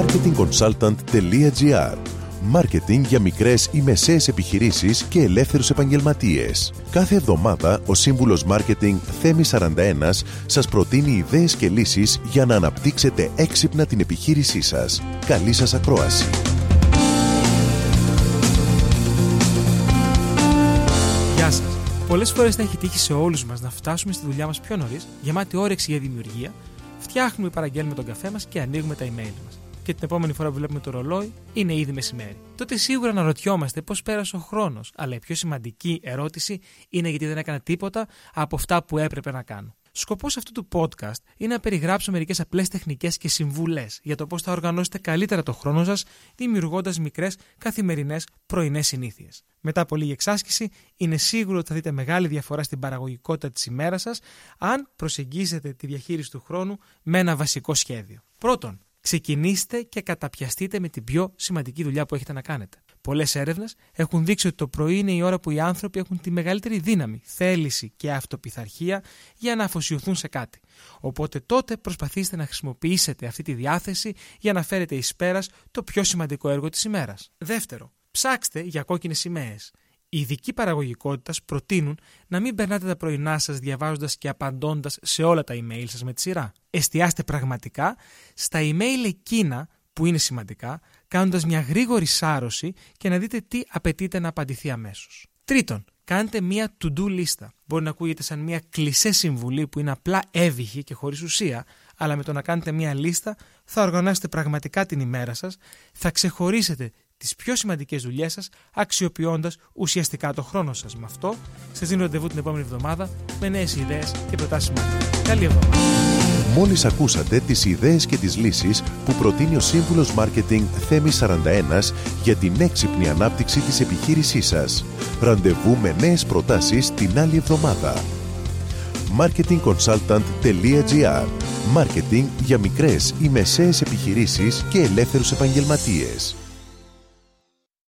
marketingconsultant.gr Μάρκετινγκ για μικρές ή μεσαίες επιχειρήσεις και ελεύθερους επαγγελματίες. Κάθε εβδομάδα ο σύμβουλος Μάρκετινγκ Θέμη 41 σας προτείνει ιδέες και λύσεις για να αναπτύξετε έξυπνα την επιχείρησή σας. Καλή σας ακρόαση! Γεια σας. Πολλές φορές θα έχει τύχει σε όλους μας να φτάσουμε στη δουλειά μας πιο νωρίς, γεμάτη όρεξη για δημιουργία, φτιάχνουμε ή παραγγέλνουμε τον καφέ μας και ανοίγουμε τα email μας. Και την επόμενη φορά που βλέπουμε το ρολόι είναι ήδη μεσημέρι. Τότε σίγουρα να ρωτιόμαστε πώς πέρασε ο χρόνος, αλλά η πιο σημαντική ερώτηση είναι γιατί δεν έκανα τίποτα από αυτά που έπρεπε να κάνω. Σκοπός αυτού του podcast είναι να περιγράψω μερικές απλές τεχνικές και συμβουλές για το πώς θα οργανώσετε καλύτερα το χρόνο σας, δημιουργώντας μικρές καθημερινές πρωινές συνήθειες. Μετά από λίγη εξάσκηση, είναι σίγουρο ότι θα δείτε μεγάλη διαφορά στην παραγωγικότητα της ημέρας σας αν προσεγγίσετε τη διαχείριση του χρόνου με ένα βασικό σχέδιο. Πρώτον, ξεκινήστε και καταπιαστείτε με την πιο σημαντική δουλειά που έχετε να κάνετε. Πολλές έρευνες έχουν δείξει ότι το πρωί είναι η ώρα που οι άνθρωποι έχουν τη μεγαλύτερη δύναμη, θέληση και αυτοπιθαρχία για να αφοσιωθούν σε κάτι. Οπότε τότε προσπαθήστε να χρησιμοποιήσετε αυτή τη διάθεση για να φέρετε εις πέρας το πιο σημαντικό έργο της ημέρας. Δεύτερο, ψάξτε για κόκκινες σημαίες. Οι ειδικοί παραγωγικότητας προτείνουν να μην περνάτε τα πρωινά σας διαβάζοντας και απαντώντας σε όλα τα email σας με τη σειρά. Εστιάστε πραγματικά στα email εκείνα που είναι σημαντικά, κάνοντας μια γρήγορη σάρωση και να δείτε τι απαιτείται να απαντηθεί αμέσως. Τρίτον, κάντε μια to-do λίστα. Μπορεί να ακούγεται σαν μια κλισέ συμβουλή που είναι απλά εύυχη και χωρίς ουσία, αλλά με το να κάνετε μια λίστα θα οργανώσετε πραγματικά την ημέρα σας, θα ξεχωρίσετε τις πιο σημαντικές δουλειές σας, αξιοποιώντας ουσιαστικά το χρόνο σας. Με αυτό, σας δίνω ραντεβού την επόμενη εβδομάδα με νέες ιδέες και προτάσεις marketing. Καλή εβδομάδα. Μόλις ακούσατε τις ιδέες και τις λύσεις που προτείνει ο σύμβουλος Μάρκετινγκ Θέμης 41 για την έξυπνη ανάπτυξη της επιχείρησής σας. Ραντεβού με νέες προτάσεις την άλλη εβδομάδα. marketingconsultant.gr Μάρκετινγκ για μικρές ή μεσαίες επιχειρήσεις και ελεύθερους επαγγελματίες.